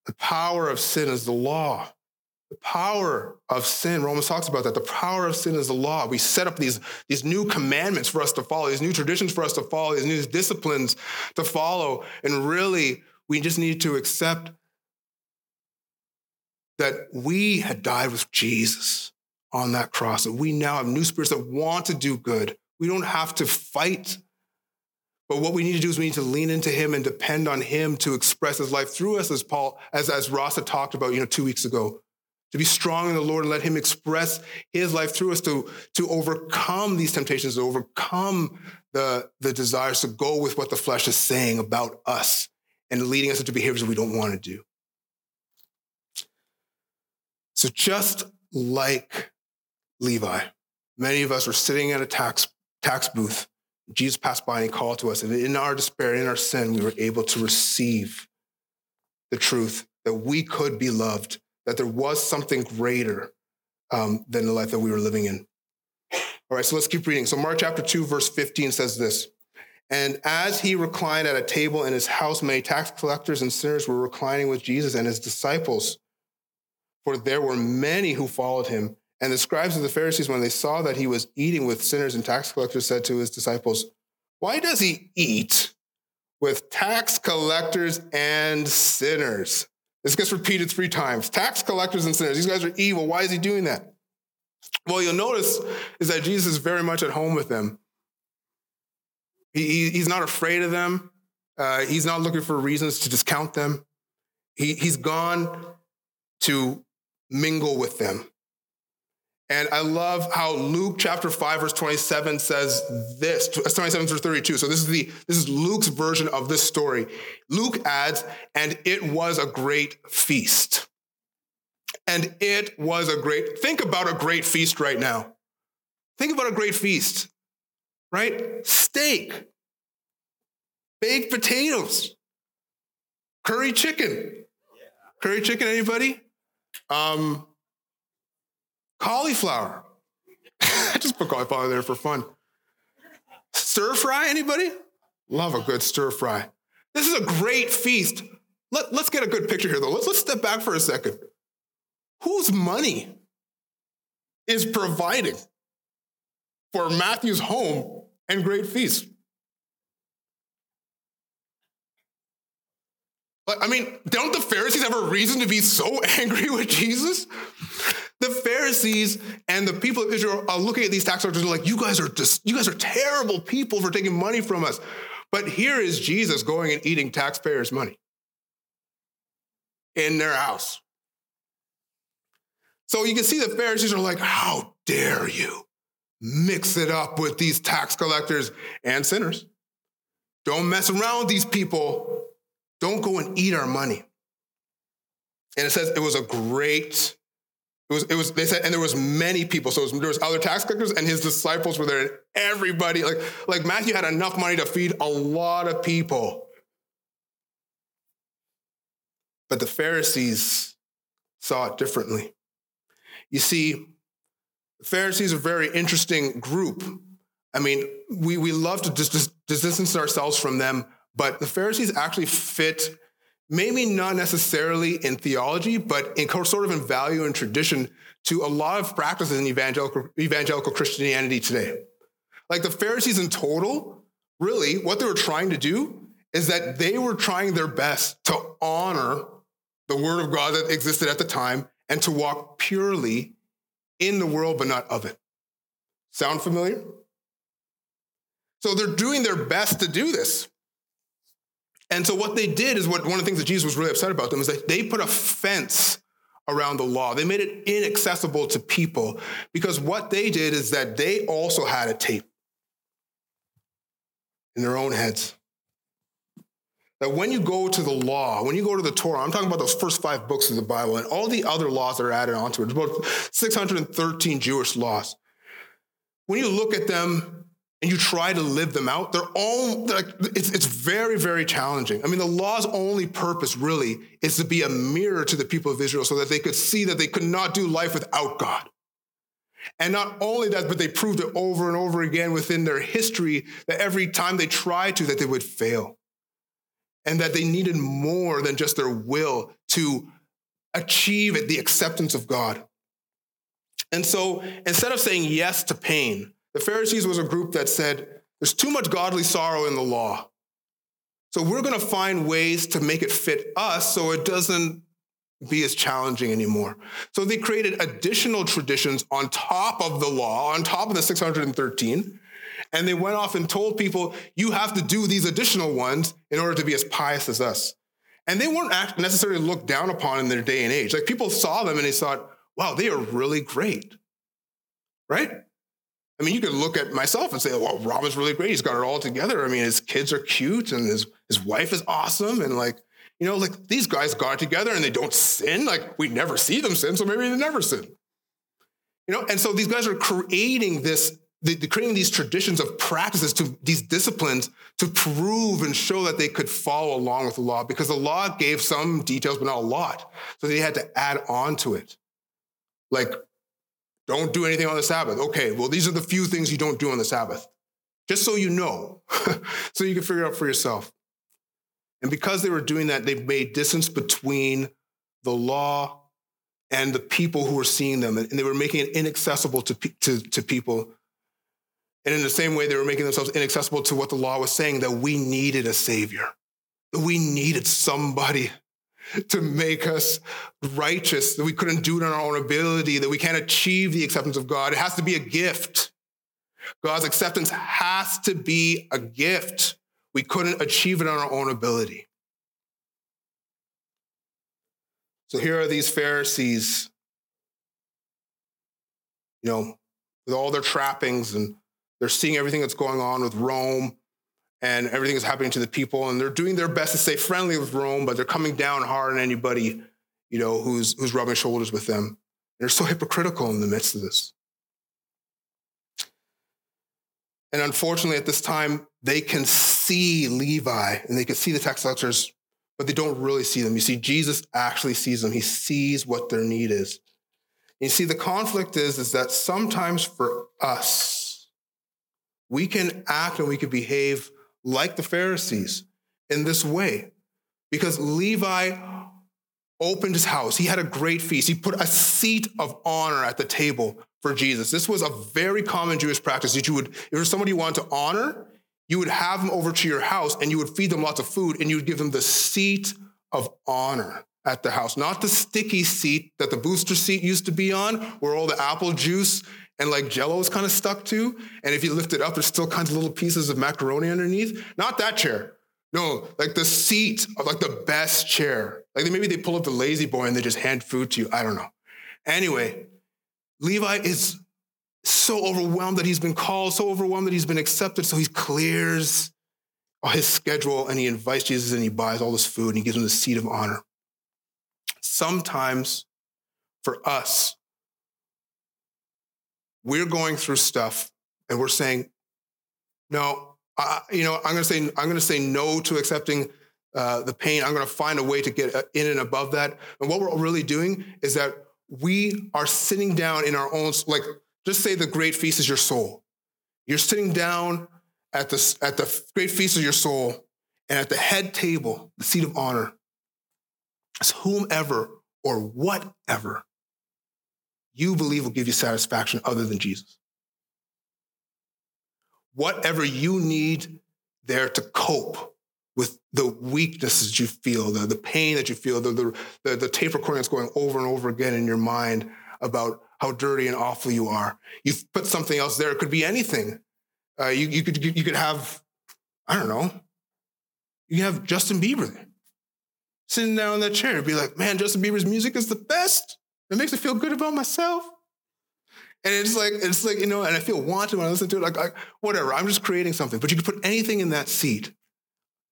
S1: the power of sin is the law. The power of sin, Romans talks about that. The power of sin is the law. We set up these, these new commandments for us to follow, these new traditions for us to follow, these new disciplines to follow. And really, we just need to accept that we had died with Jesus on that cross, that we now have new spirits that want to do good. We don't have to fight. But what we need to do is we need to lean into him and depend on him to express his life through us, as Paul, as, as Ross had talked about, you know, two weeks ago. To be strong in the Lord and let him express his life through us to, to overcome these temptations, to overcome the, the desires to go with what the flesh is saying about us and leading us into behaviors we don't want to do. So just like Levi, many of us were sitting at a tax, tax booth. Jesus passed by and he called to us. And in our despair, in our sin, we were able to receive the truth that we could be loved, that there was something greater um, than the life that we were living in. All right, so let's keep reading. So, Mark chapter 2, verse 15 says this And as he reclined at a table in his house, many tax collectors and sinners were reclining with Jesus and his disciples for there were many who followed him. And the scribes and the Pharisees, when they saw that he was eating with sinners and tax collectors, said to his disciples, Why does he eat with tax collectors and sinners? This gets repeated three times. Tax collectors and sinners. These guys are evil. Why is he doing that? Well, you'll notice is that Jesus is very much at home with them. He, he's not afraid of them. Uh, he's not looking for reasons to discount them. He, he's gone to mingle with them. And I love how Luke chapter 5 verse 27 says this, 27 through 32. So this is the this is Luke's version of this story. Luke adds, and it was a great feast. And it was a great, think about a great feast right now. Think about a great feast, right? Steak, baked potatoes, curry chicken. Curry chicken, anybody? Um, cauliflower. I just put cauliflower there for fun. Stir fry, anybody? Love a good stir fry. This is a great feast. Let, let's get a good picture here, though. Let's, let's step back for a second. Whose money is providing for Matthew's home and great feast? I mean, don't the Pharisees have a reason to be so angry with Jesus? The Pharisees and the people of Israel are looking at these tax collectors and like, you guys are just, you guys are terrible people for taking money from us. But here is Jesus going and eating taxpayers' money in their house. So you can see the Pharisees are like, how dare you mix it up with these tax collectors and sinners? Don't mess around with these people. Don't go and eat our money. And it says it was a great, it was, it was, they said, and there was many people. So was, there was other tax collectors and his disciples were there and everybody, like, like Matthew had enough money to feed a lot of people. But the Pharisees saw it differently. You see, the Pharisees are a very interesting group. I mean, we, we love to dis- distance ourselves from them but the Pharisees actually fit, maybe not necessarily in theology, but in sort of in value and tradition to a lot of practices in evangelical, evangelical Christianity today. Like the Pharisees in total, really, what they were trying to do is that they were trying their best to honor the word of God that existed at the time and to walk purely in the world, but not of it. Sound familiar? So they're doing their best to do this. And so what they did is what one of the things that Jesus was really upset about them is that they put a fence around the law. They made it inaccessible to people because what they did is that they also had a tape in their own heads. That when you go to the law, when you go to the Torah, I'm talking about those first five books of the Bible and all the other laws that are added onto it, about 613 Jewish laws. When you look at them and you try to live them out, they're all like it's it's very very challenging. I mean, the law's only purpose really is to be a mirror to the people of Israel, so that they could see that they could not do life without God. And not only that, but they proved it over and over again within their history that every time they tried to, that they would fail, and that they needed more than just their will to achieve the acceptance of God. And so, instead of saying yes to pain the Pharisees was a group that said, there's too much godly sorrow in the law. So we're going to find ways to make it fit us so it doesn't be as challenging anymore. So they created additional traditions on top of the law, on top of the 613. And they went off and told people, you have to do these additional ones in order to be as pious as us. And they weren't necessarily looked down upon in their day and age. Like people saw them and they thought, wow, they are really great. Right? I mean, you could look at myself and say, oh, well, Robin's really great. He's got it all together. I mean, his kids are cute and his, his wife is awesome. And like, you know, like these guys got it together and they don't sin. Like we never see them sin, so maybe they never sin. You know, and so these guys are creating this, they're creating these traditions of practices to these disciplines to prove and show that they could follow along with the law because the law gave some details, but not a lot. So they had to add on to it. Like don't do anything on the Sabbath. Okay, well, these are the few things you don't do on the Sabbath. Just so you know, so you can figure it out for yourself. And because they were doing that, they made distance between the law and the people who were seeing them. And they were making it inaccessible to, to, to people. And in the same way, they were making themselves inaccessible to what the law was saying that we needed a savior, that we needed somebody to make us righteous, that we couldn't do it on our own ability, that we can't achieve the acceptance of God. It has to be a gift. God's acceptance has to be a gift. We couldn't achieve it on our own ability. So here are these Pharisees, you know, with all their trappings and they're seeing everything that's going on with Rome and everything is happening to the people, and they're doing their best to stay friendly with Rome, but they're coming down hard on anybody you know, who's, who's rubbing shoulders with them. And they're so hypocritical in the midst of this. And unfortunately, at this time, they can see Levi and they can see the tax collectors, but they don't really see them. You see, Jesus actually sees them. He sees what their need is. You see, the conflict is, is that sometimes for us, we can act and we can behave like the Pharisees in this way. Because Levi opened his house. He had a great feast. He put a seat of honor at the table for Jesus. This was a very common Jewish practice that you would, if there was somebody you wanted to honor, you would have them over to your house and you would feed them lots of food and you would give them the seat of honor at the house, not the sticky seat that the booster seat used to be on, where all the apple juice and like jello is kind of stuck to. And if you lift it up, there's still kinds of little pieces of macaroni underneath. Not that chair. No, like the seat of like the best chair. Like maybe they pull up the La-Z-Boy and they just hand food to you. I don't know. Anyway, Levi is so overwhelmed that he's been called, so overwhelmed that he's been accepted. So he clears his schedule and he invites Jesus and he buys all this food and he gives him the seat of honor. Sometimes for us, we're going through stuff and we're saying, no, I, you know, I'm going to say, I'm going to say no to accepting uh, the pain. I'm going to find a way to get uh, in and above that. And what we're really doing is that we are sitting down in our own, like, just say the great feast is your soul. You're sitting down at the, at the great feast of your soul, and at the head table, the seat of honor, is whomever or whatever you believe will give you satisfaction other than Jesus. Whatever you need there to cope with the weaknesses you feel, the, the pain that you feel, the, the, the, tape recording that's going over and over again in your mind about how dirty and awful you are. You've put something else there. It could be anything. Uh, you, you, could, you could have, I don't know, you have Justin Bieber there, sitting down in that chair and be like, man, Justin Bieber's music is the best. It makes me feel good about myself. And it's like, it's like, you know, and I feel wanted when I listen to it, like, I, whatever, I'm just creating something. But you can put anything in that seed.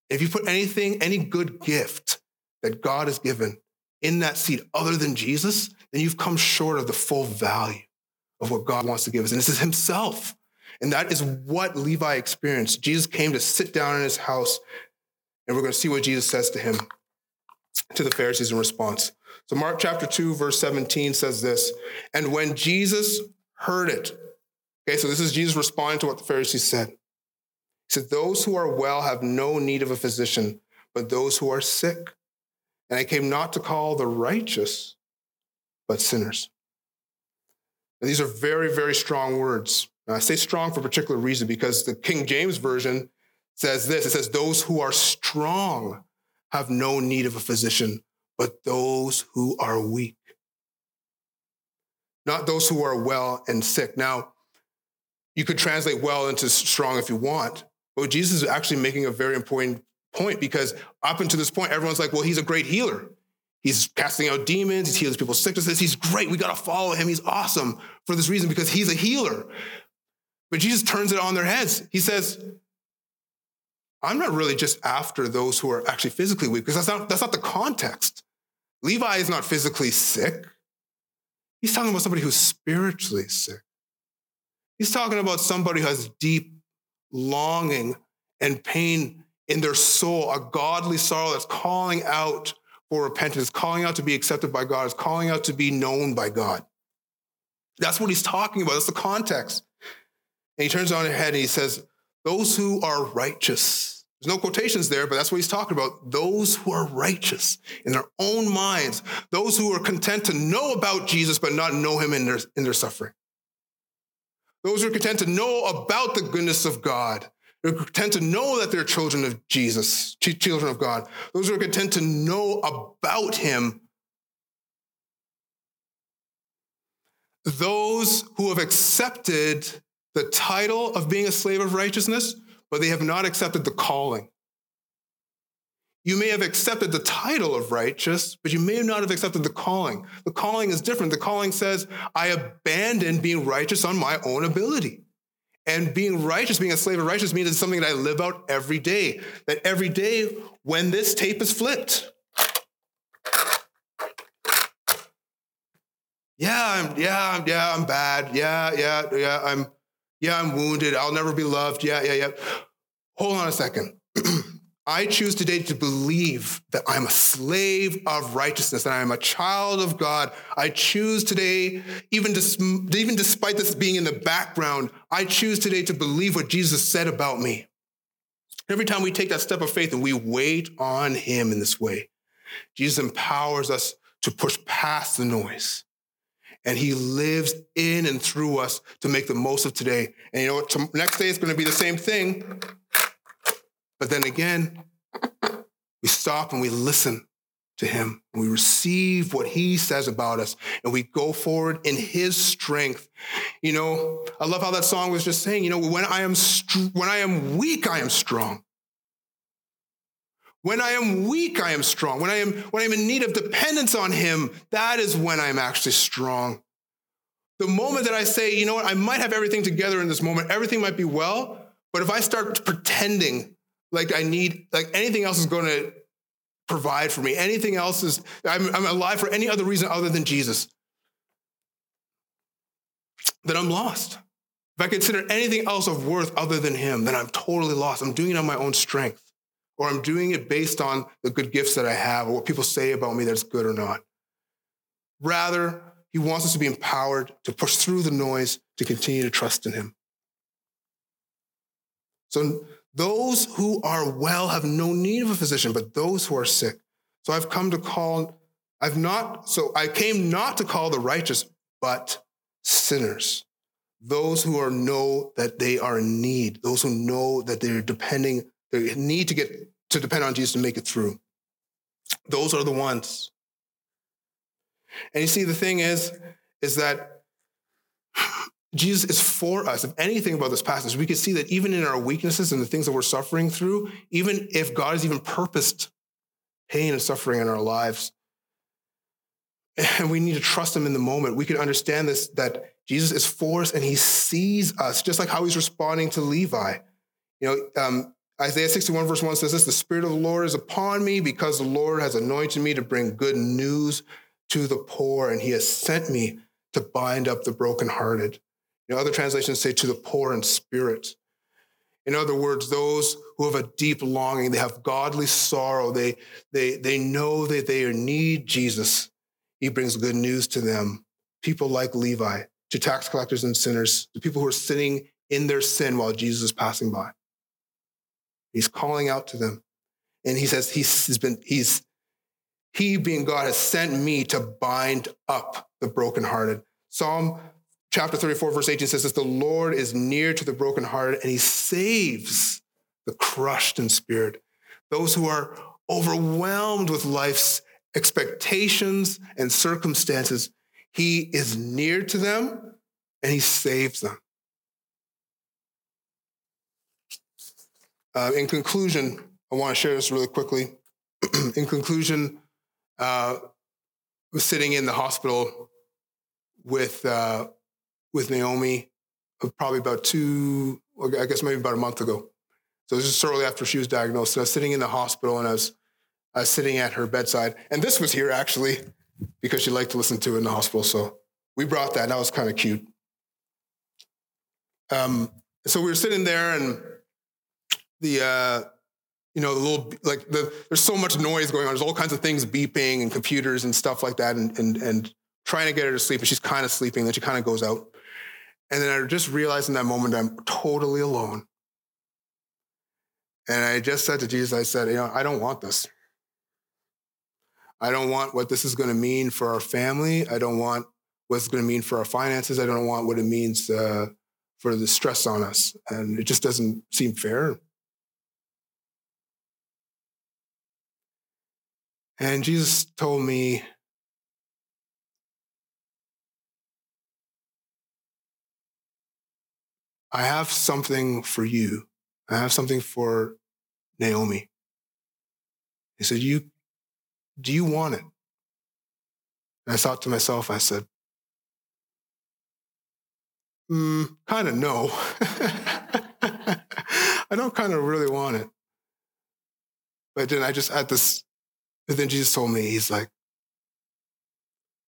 S1: If you put anything, any good gift that God has given in that seed other than Jesus, then you've come short of the full value of what God wants to give us. And this is Himself. And that is what Levi experienced. Jesus came to sit down in his house, and we're going to see what Jesus says to him, to the Pharisees in response. So, Mark chapter 2, verse 17 says this And when Jesus heard it, okay, so this is Jesus responding to what the Pharisees said. He said, Those who are well have no need of a physician, but those who are sick. And I came not to call the righteous, but sinners. Now, these are very, very strong words. Now, I say strong for a particular reason because the King James Version says this it says, Those who are strong have no need of a physician, but those who are weak. Not those who are well and sick. Now, you could translate well into strong if you want, but Jesus is actually making a very important point because up until this point, everyone's like, well, he's a great healer. He's casting out demons, he heals people's sicknesses. He's great. We got to follow him. He's awesome for this reason because he's a healer. But Jesus turns it on their heads. He says, I'm not really just after those who are actually physically weak, because that's not, that's not the context. Levi is not physically sick. He's talking about somebody who's spiritually sick. He's talking about somebody who has deep longing and pain in their soul, a godly sorrow that's calling out for repentance, calling out to be accepted by God, is calling out to be known by God. That's what he's talking about. That's the context. And he turns on his head and he says, Those who are righteous. There's no quotations there, but that's what he's talking about. Those who are righteous in their own minds, those who are content to know about Jesus but not know him in their, in their suffering. Those who are content to know about the goodness of God. They're content to know that they're children of Jesus, children of God. Those who are content to know about him. Those who have accepted the title of being a slave of righteousness, but they have not accepted the calling. You may have accepted the title of righteous, but you may not have accepted the calling. The calling is different. The calling says, I abandon being righteous on my own ability. And being righteous, being a slave of righteousness, means it's something that I live out every day. That every day when this tape is flipped, Yeah, I'm, yeah, I'm, yeah, I'm bad. Yeah, yeah, yeah, I'm, yeah, I'm wounded. I'll never be loved. Yeah, yeah, yeah. Hold on a second. I choose today to believe that I'm a slave of righteousness, and I am a child of God. I choose today, even, dis- even despite this being in the background, I choose today to believe what Jesus said about me. Every time we take that step of faith and we wait on Him in this way, Jesus empowers us to push past the noise. And he lives in and through us to make the most of today. And you know what? Next day is going to be the same thing. But then again, we stop and we listen to him. We receive what he says about us and we go forward in his strength. You know, I love how that song was just saying, you know, when I am str- when I am weak, I am strong. When I am weak, I am strong. When I am when I'm in need of dependence on him, that is when I'm actually strong. The moment that I say, you know what, I might have everything together in this moment, everything might be well, but if I start pretending like I need, like anything else is going to provide for me. Anything else is, I'm, I'm alive for any other reason other than Jesus. Then I'm lost. If I consider anything else of worth other than Him, then I'm totally lost. I'm doing it on my own strength, or I'm doing it based on the good gifts that I have, or what people say about me that's good or not. Rather, He wants us to be empowered to push through the noise to continue to trust in Him. So those who are well have no need of a physician, but those who are sick. So I've come to call, I've not, so I came not to call the righteous, but sinners. Those who are know that they are in need, those who know that they're depending, they need to get to depend on Jesus to make it through. Those are the ones. And you see, the thing is, is that Jesus is for us. If anything about this passage, we can see that even in our weaknesses and the things that we're suffering through, even if God has even purposed pain and suffering in our lives, and we need to trust him in the moment, we can understand this that Jesus is for us and he sees us, just like how he's responding to Levi. You know, um, Isaiah 61, verse 1 says this The Spirit of the Lord is upon me because the Lord has anointed me to bring good news to the poor, and he has sent me to bind up the brokenhearted you know, other translations say to the poor in spirit. In other words, those who have a deep longing, they have godly sorrow, they, they, they know that they need Jesus. He brings good news to them. People like Levi, to tax collectors and sinners, to people who are sitting in their sin while Jesus is passing by. He's calling out to them. And he says, he's been, he's, he being God has sent me to bind up the brokenhearted. Psalm chapter 34, verse 18 says this the Lord is near to the brokenhearted and he saves the crushed in spirit. Those who are overwhelmed with life's expectations and circumstances, he is near to them and he saves them. Uh, in conclusion, I want to share this really quickly. in conclusion, uh, was sitting in the hospital with uh, with Naomi probably about two, I guess maybe about a month ago. So this is shortly after she was diagnosed. And I was sitting in the hospital and I was, I was sitting at her bedside. And this was here actually because she liked to listen to it in the hospital. So we brought that. That was kind of cute. Um, so we were sitting there and the, uh, you know, the little, like the, there's so much noise going on. There's all kinds of things beeping and computers and stuff like that. And, and, and trying to get her to sleep. And she's kind of sleeping. Then she kind of goes out. And then I just realized in that moment I'm totally alone. And I just said to Jesus, I said, you know, I don't want this. I don't want what this is going to mean for our family. I don't want what it's going to mean for our finances. I don't want what it means uh, for the stress on us. And it just doesn't seem fair. And Jesus told me, I have something for you. I have something for Naomi. He said, You do you want it? And I thought to myself, I said, mm, kind of no. I don't kind of really want it. But then I just had this, but then Jesus told me, He's like,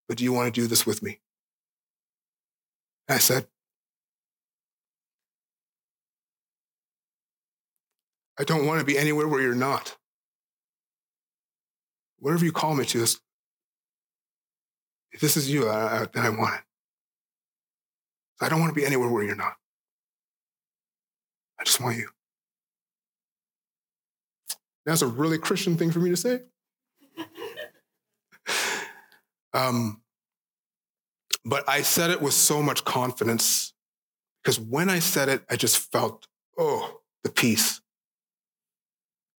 S1: But do you want to do this with me? And I said, I don't want to be anywhere where you're not. Whatever you call me to, if this is you, I, then I want it. I don't want to be anywhere where you're not. I just want you. That's a really Christian thing for me to say. Um, but I said it with so much confidence because when I said it, I just felt, oh, the peace.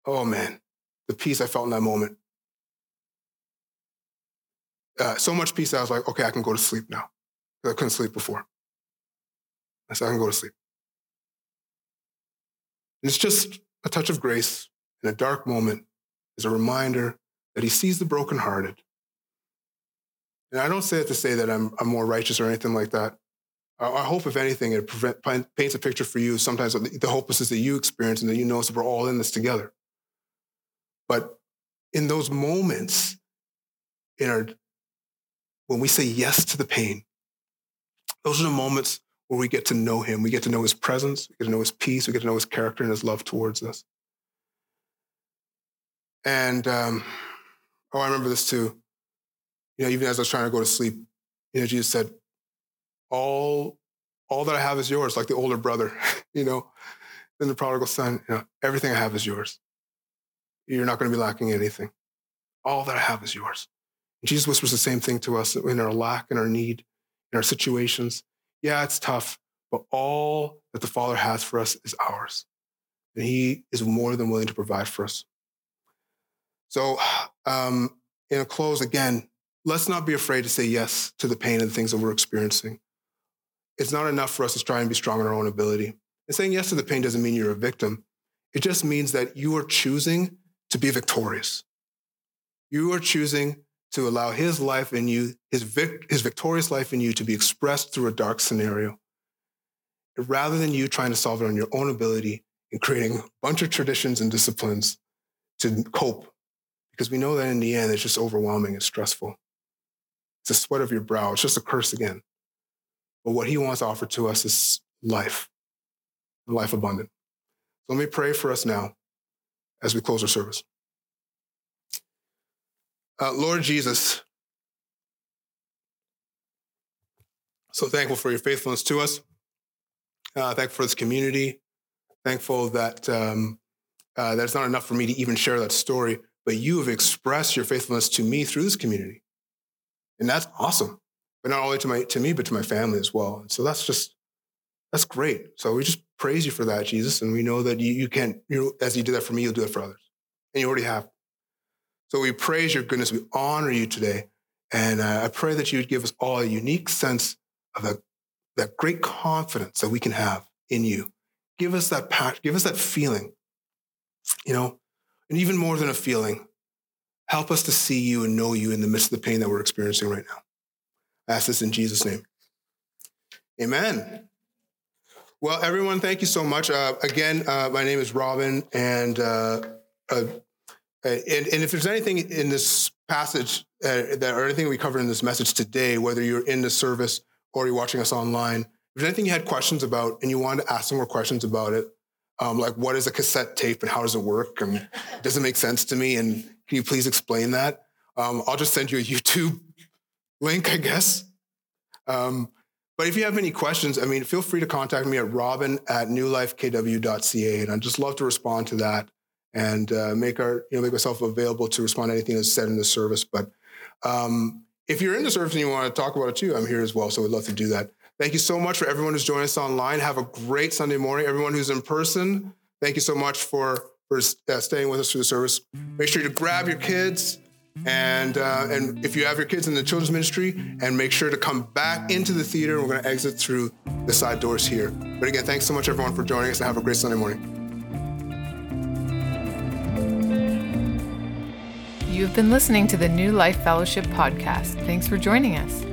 S1: Oh man, the peace I felt in that moment. Uh, so much peace I was like, okay, I can go to sleep now. I couldn't sleep before. I said, I can go to sleep. And it's just a touch of grace in a dark moment is a reminder that he sees the brokenhearted. And I don't say it to say that I'm, I'm more righteous or anything like that. I, I hope, if anything, it prevent, paints a picture for you sometimes of the, the hopelessness that you experience and that you know that we're all in this together. But in those moments, in our when we say yes to the pain, those are the moments where we get to know him. We get to know his presence, we get to know his peace, we get to know his character and his love towards us. And um, oh, I remember this too. You know, even as I was trying to go to sleep, you know, Jesus said, "All, all that I have is yours." Like the older brother, you know. Then the prodigal son, you know, everything I have is yours. You're not going to be lacking anything. All that I have is yours. Jesus whispers the same thing to us in our lack and our need, in our situations. Yeah, it's tough, but all that the Father has for us is ours. And He is more than willing to provide for us. So, um, in a close, again, let's not be afraid to say yes to the pain and the things that we're experiencing. It's not enough for us to try and be strong in our own ability. And saying yes to the pain doesn't mean you're a victim. It just means that you are choosing to be victorious. You are choosing to allow his life in you, his, vic- his victorious life in you to be expressed through a dark scenario. Rather than you trying to solve it on your own ability and creating a bunch of traditions and disciplines to cope, because we know that in the end, it's just overwhelming and stressful. It's a sweat of your brow. It's just a curse again. But what he wants to offer to us is life, life abundant. So let me pray for us now as we close our service. Uh, Lord Jesus, so thankful for your faithfulness to us. Uh, thankful for this community. Thankful that um, uh, that it's not enough for me to even share that story, but you have expressed your faithfulness to me through this community, and that's awesome. But not only to my to me, but to my family as well. And so that's just that's great. So we just praise you for that, Jesus, and we know that you you can you as you do that for me, you'll do it for others, and you already have. So we praise your goodness. We honor you today. And uh, I pray that you would give us all a unique sense of that, that great confidence that we can have in you. Give us that passion, give us that feeling, you know, and even more than a feeling, help us to see you and know you in the midst of the pain that we're experiencing right now. I ask this in Jesus' name. Amen. Well, everyone, thank you so much. Uh, again, uh, my name is Robin, and uh, uh and, and, if there's anything in this passage uh, that, or anything we covered in this message today, whether you're in the service or you're watching us online, if there's anything you had questions about and you wanted to ask some more questions about it, um, like what is a cassette tape and how does it work and does it make sense to me and can you please explain that? Um, I'll just send you a YouTube link, I guess. Um, but if you have any questions, I mean, feel free to contact me at robin at newlifekw.ca and I'd just love to respond to that and uh, make our you know make myself available to respond to anything that's said in the service. But um, if you're in the service and you want to talk about it too, I'm here as well. So we'd love to do that. Thank you so much for everyone who's joining us online. Have a great Sunday morning. Everyone who's in person, thank you so much for for uh, staying with us through the service. Make sure to grab your kids. And uh, and if you have your kids in the children's ministry, and make sure to come back into the theater. We're going to exit through the side doors here. But again, thanks so much everyone for joining us, and have a great Sunday morning.
S3: You've been listening to the New Life Fellowship podcast. Thanks for joining us.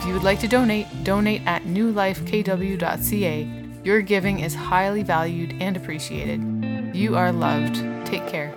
S3: If you would like to donate, donate at newlifekw.ca. Your giving is highly valued and appreciated. You are loved. Take care.